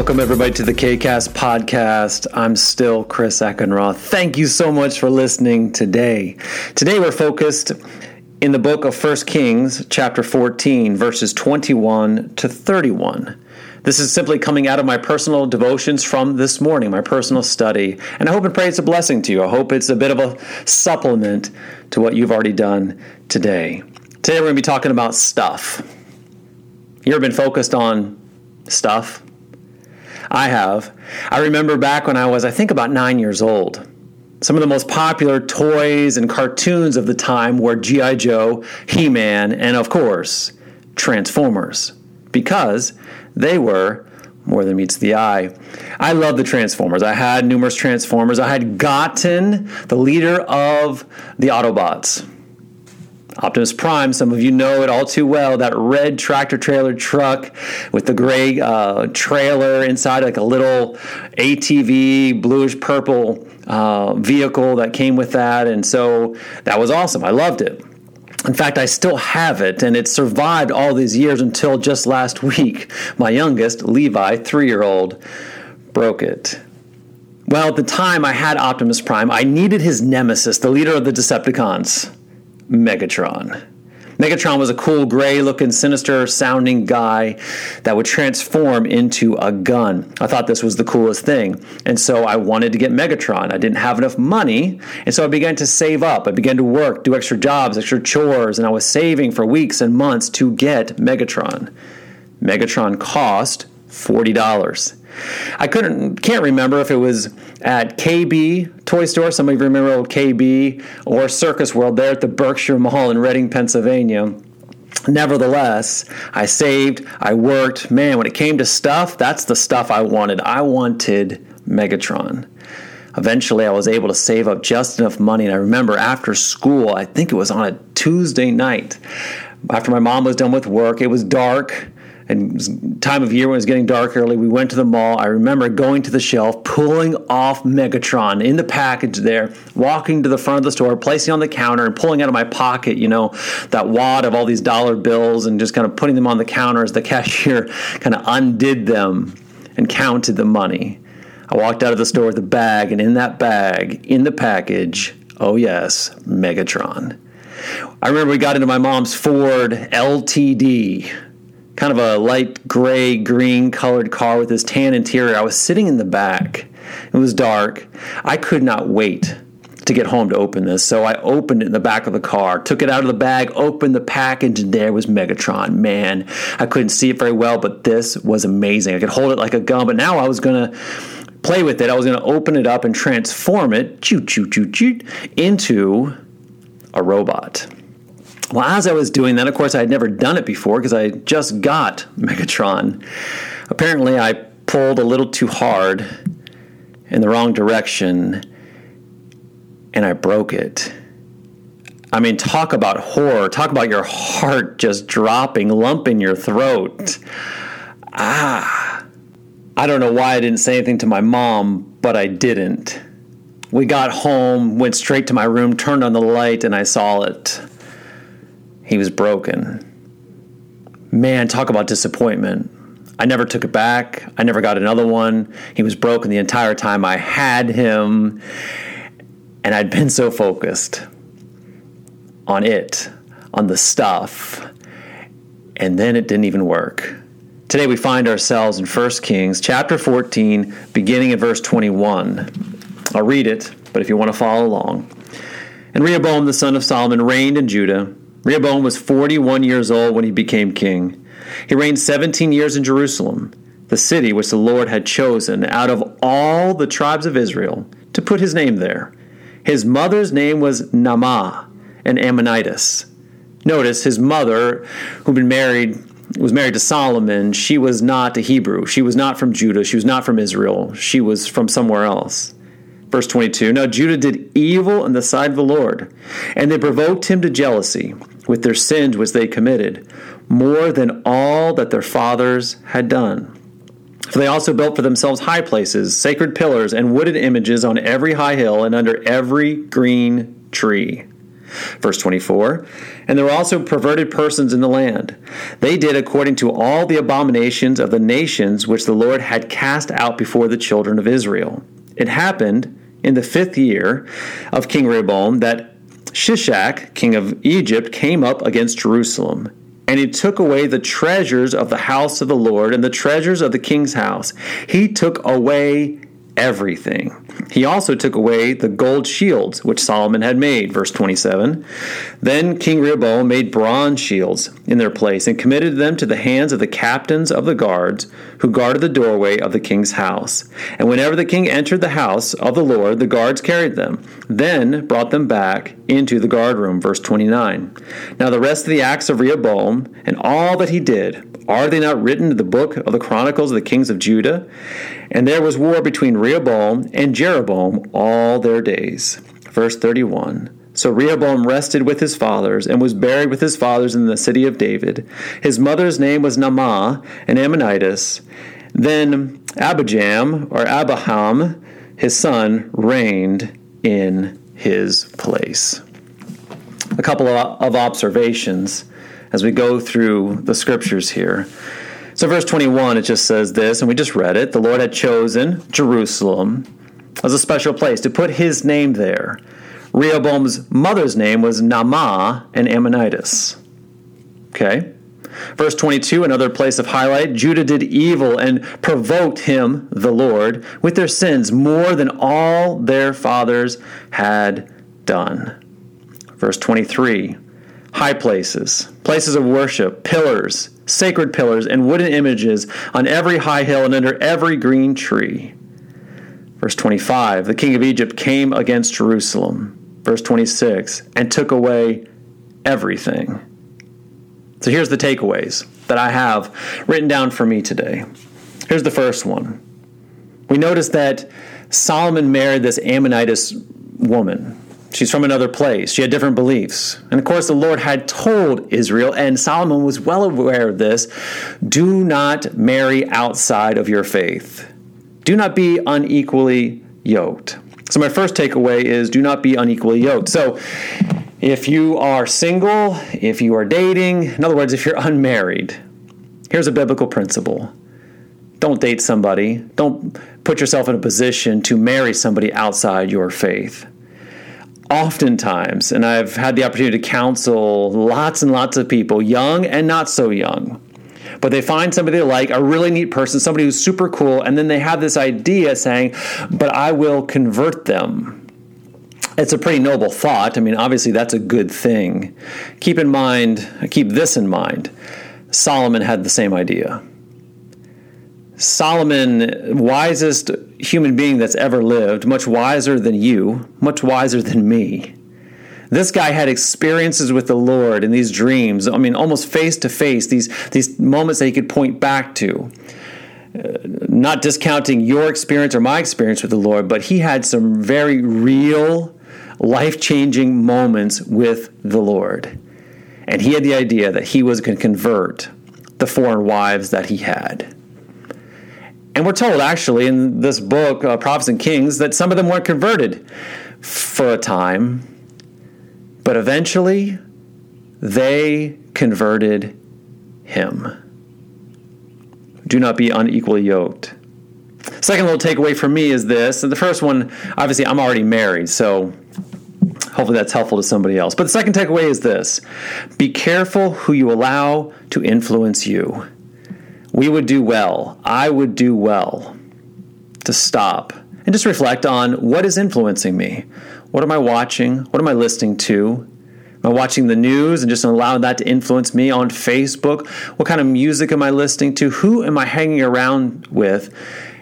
Welcome, everybody, to the KCAST podcast. I'm still Chris Eckenroth. Thank you so much for listening today. Today, we're focused in the book of 1 Kings, chapter 14, verses 21 to 31. This is simply coming out of my personal devotions from this morning, my personal study, and I hope and pray it's a blessing to you. I hope it's a bit of a supplement to what you've already done today. Today, we're going to be talking about stuff. You ever been focused on stuff? I have. I remember back when I was, I think, about nine years old. Some of the most popular toys and cartoons of the time were G.I. Joe, He Man, and of course, Transformers, because they were more than meets the eye. I love the Transformers. I had numerous Transformers. I had gotten the leader of the Autobots. Optimus Prime, some of you know it all too well. That red tractor trailer truck with the gray uh, trailer inside, like a little ATV, bluish purple uh, vehicle that came with that. And so that was awesome. I loved it. In fact, I still have it, and it survived all these years until just last week. My youngest, Levi, three year old, broke it. Well, at the time I had Optimus Prime, I needed his nemesis, the leader of the Decepticons. Megatron. Megatron was a cool, gray looking, sinister sounding guy that would transform into a gun. I thought this was the coolest thing. And so I wanted to get Megatron. I didn't have enough money. And so I began to save up. I began to work, do extra jobs, extra chores, and I was saving for weeks and months to get Megatron. Megatron cost $40. I couldn't can't remember if it was at KB Toy Store. Some of you remember old KB or Circus World there at the Berkshire Mall in Reading, Pennsylvania. Nevertheless, I saved, I worked. Man, when it came to stuff, that's the stuff I wanted. I wanted Megatron. Eventually, I was able to save up just enough money. And I remember after school, I think it was on a Tuesday night, after my mom was done with work, it was dark and time of year when it was getting dark early, we went to the mall. I remember going to the shelf, pulling off Megatron in the package there, walking to the front of the store, placing on the counter, and pulling out of my pocket, you know, that wad of all these dollar bills and just kind of putting them on the counter as the cashier kind of undid them and counted the money. I walked out of the store with a bag, and in that bag, in the package, oh yes, Megatron. I remember we got into my mom's Ford LTD kind of a light gray green colored car with this tan interior. I was sitting in the back. It was dark. I could not wait to get home to open this. So I opened it in the back of the car, took it out of the bag, opened the package, and there was Megatron. Man, I couldn't see it very well, but this was amazing. I could hold it like a gun, but now I was going to play with it. I was going to open it up and transform it, choo choo choo choo, into a robot. Well, as I was doing that, of course, I had never done it before because I just got Megatron. Apparently, I pulled a little too hard in the wrong direction and I broke it. I mean, talk about horror. Talk about your heart just dropping, lump in your throat. Ah. I don't know why I didn't say anything to my mom, but I didn't. We got home, went straight to my room, turned on the light, and I saw it. He was broken. Man, talk about disappointment. I never took it back. I never got another one. He was broken the entire time I had him. And I'd been so focused on it, on the stuff. And then it didn't even work. Today we find ourselves in 1 Kings chapter 14, beginning at verse 21. I'll read it, but if you want to follow along. And Rehoboam the son of Solomon reigned in Judah Rehoboam was 41 years old when he became king. He reigned 17 years in Jerusalem, the city which the Lord had chosen out of all the tribes of Israel to put his name there. His mother's name was Naamah, an Ammonitess. Notice his mother, who'd been married, was married to Solomon. She was not a Hebrew. She was not from Judah. She was not from Israel. She was from somewhere else. Verse 22 Now Judah did evil in the sight of the Lord, and they provoked him to jealousy with their sins which they committed, more than all that their fathers had done. For they also built for themselves high places, sacred pillars, and wooded images on every high hill and under every green tree. Verse 24 And there were also perverted persons in the land. They did according to all the abominations of the nations which the Lord had cast out before the children of Israel. It happened in the fifth year of King Rehoboam that Shishak, king of Egypt, came up against Jerusalem. And he took away the treasures of the house of the Lord and the treasures of the king's house. He took away everything. He also took away the gold shields which Solomon had made. Verse 27. Then King Rehoboam made bronze shields in their place and committed them to the hands of the captains of the guards who guarded the doorway of the king's house. And whenever the king entered the house of the Lord, the guards carried them, then brought them back into the guard room. Verse 29. Now the rest of the acts of Rehoboam and all that he did, are they not written in the book of the Chronicles of the kings of Judah? And there was war between Rehoboam and Jeroboam all their days. Verse 31. So Rehoboam rested with his fathers and was buried with his fathers in the city of David. His mother's name was Naamah, an Ammonitess. Then Abijam, or Abaham, his son, reigned in his place. A couple of observations as we go through the scriptures here. So, verse 21, it just says this, and we just read it. The Lord had chosen Jerusalem as a special place to put his name there. Rehoboam's mother's name was Naamah and Ammonitess. Okay? Verse 22, another place of highlight Judah did evil and provoked him, the Lord, with their sins more than all their fathers had done. Verse 23, high places, places of worship, pillars, sacred pillars, and wooden images on every high hill and under every green tree. Verse 25 The king of Egypt came against Jerusalem. Verse 26 and took away everything. So here's the takeaways that I have written down for me today. Here's the first one. We notice that Solomon married this Ammonitess woman. She's from another place. She had different beliefs. And of course, the Lord had told Israel, and Solomon was well aware of this do not marry outside of your faith. Do not be unequally yoked. So, my first takeaway is do not be unequally yoked. So, if you are single, if you are dating, in other words, if you're unmarried, here's a biblical principle don't date somebody, don't put yourself in a position to marry somebody outside your faith oftentimes, and I've had the opportunity to counsel lots and lots of people, young and not so young, but they find somebody they like, a really neat person, somebody who's super cool, and then they have this idea saying, but I will convert them. It's a pretty noble thought. I mean, obviously, that's a good thing. Keep in mind, keep this in mind Solomon had the same idea. Solomon, wisest human being that's ever lived, much wiser than you, much wiser than me. This guy had experiences with the Lord in these dreams. I mean, almost face to face, these these moments that he could point back to. Uh, not discounting your experience or my experience with the Lord, but he had some very real, life changing moments with the Lord. And he had the idea that he was going to convert the foreign wives that he had. And we're told, actually, in this book, uh, Prophets and Kings, that some of them weren't converted for a time, but eventually they converted him. Do not be unequally yoked. Second little takeaway for me is this. And the first one, obviously, I'm already married, so hopefully that's helpful to somebody else. But the second takeaway is this be careful who you allow to influence you we would do well, I would do well to stop and just reflect on what is influencing me. What am I watching? What am I listening to? Am I watching the news and just allowing that to influence me on Facebook? What kind of music am I listening to? Who am I hanging around with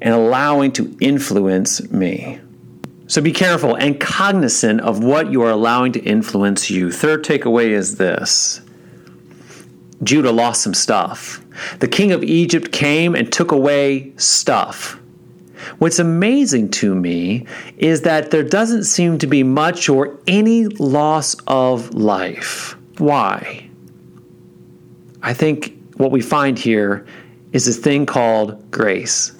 and allowing to influence me? So be careful and cognizant of what you are allowing to influence you. Third takeaway is this Judah lost some stuff. The king of Egypt came and took away stuff. What's amazing to me is that there doesn't seem to be much or any loss of life. Why? I think what we find here is this thing called grace.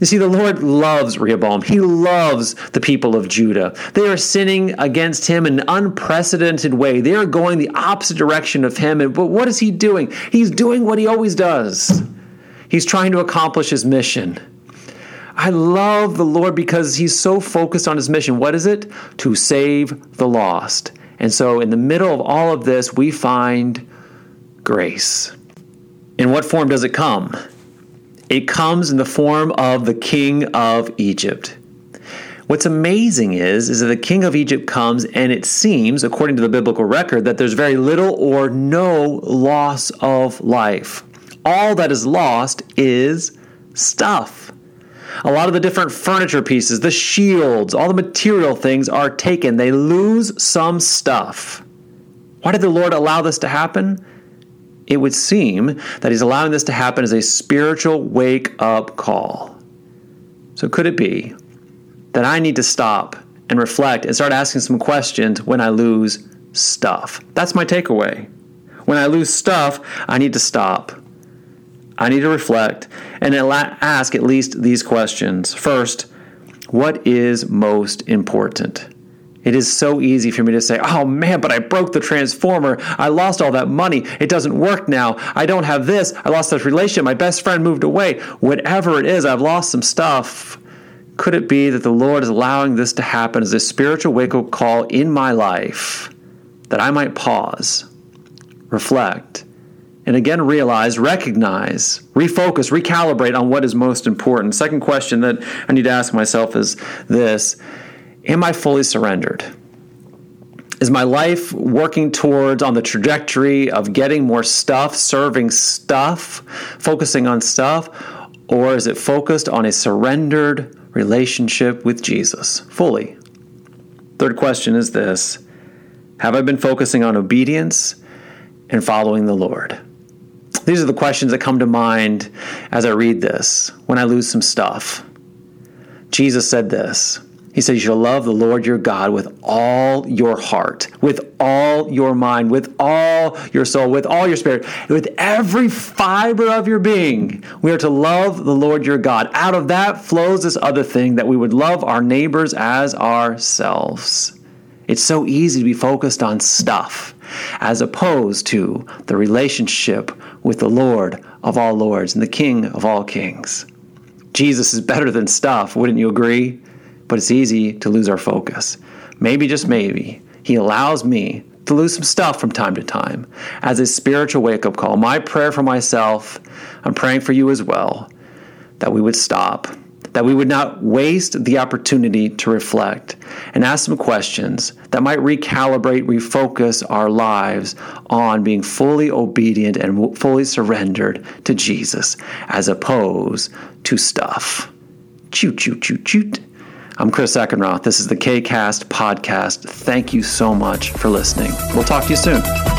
You see, the Lord loves Rehoboam. He loves the people of Judah. They are sinning against him in an unprecedented way. They are going the opposite direction of him. But what is he doing? He's doing what he always does. He's trying to accomplish his mission. I love the Lord because he's so focused on his mission. What is it? To save the lost. And so, in the middle of all of this, we find grace. In what form does it come? It comes in the form of the king of Egypt. What's amazing is, is that the king of Egypt comes, and it seems, according to the biblical record, that there's very little or no loss of life. All that is lost is stuff. A lot of the different furniture pieces, the shields, all the material things are taken. They lose some stuff. Why did the Lord allow this to happen? It would seem that He's allowing this to happen as a spiritual wake up call. So, could it be that I need to stop and reflect and start asking some questions when I lose stuff? That's my takeaway. When I lose stuff, I need to stop I need to reflect and ask at least these questions. First, what is most important? It is so easy for me to say, oh man, but I broke the transformer. I lost all that money. It doesn't work now. I don't have this. I lost this relationship. My best friend moved away. Whatever it is, I've lost some stuff. Could it be that the Lord is allowing this to happen as a spiritual wake up call in my life that I might pause, reflect, and again realize, recognize, refocus, recalibrate on what is most important. Second question that I need to ask myself is this Am I fully surrendered? Is my life working towards on the trajectory of getting more stuff, serving stuff, focusing on stuff? Or is it focused on a surrendered relationship with Jesus fully? Third question is this Have I been focusing on obedience and following the Lord? These are the questions that come to mind as I read this when I lose some stuff. Jesus said this. He says, You shall love the Lord your God with all your heart, with all your mind, with all your soul, with all your spirit, with every fiber of your being. We are to love the Lord your God. Out of that flows this other thing that we would love our neighbors as ourselves. It's so easy to be focused on stuff as opposed to the relationship with the Lord of all lords and the King of all kings. Jesus is better than stuff, wouldn't you agree? But it's easy to lose our focus. Maybe, just maybe, He allows me to lose some stuff from time to time as a spiritual wake up call. My prayer for myself, I'm praying for you as well, that we would stop that we would not waste the opportunity to reflect and ask some questions that might recalibrate, refocus our lives on being fully obedient and fully surrendered to Jesus as opposed to stuff. Choo, choo, choo, choo. I'm Chris Eckenroth. This is the KCAST podcast. Thank you so much for listening. We'll talk to you soon.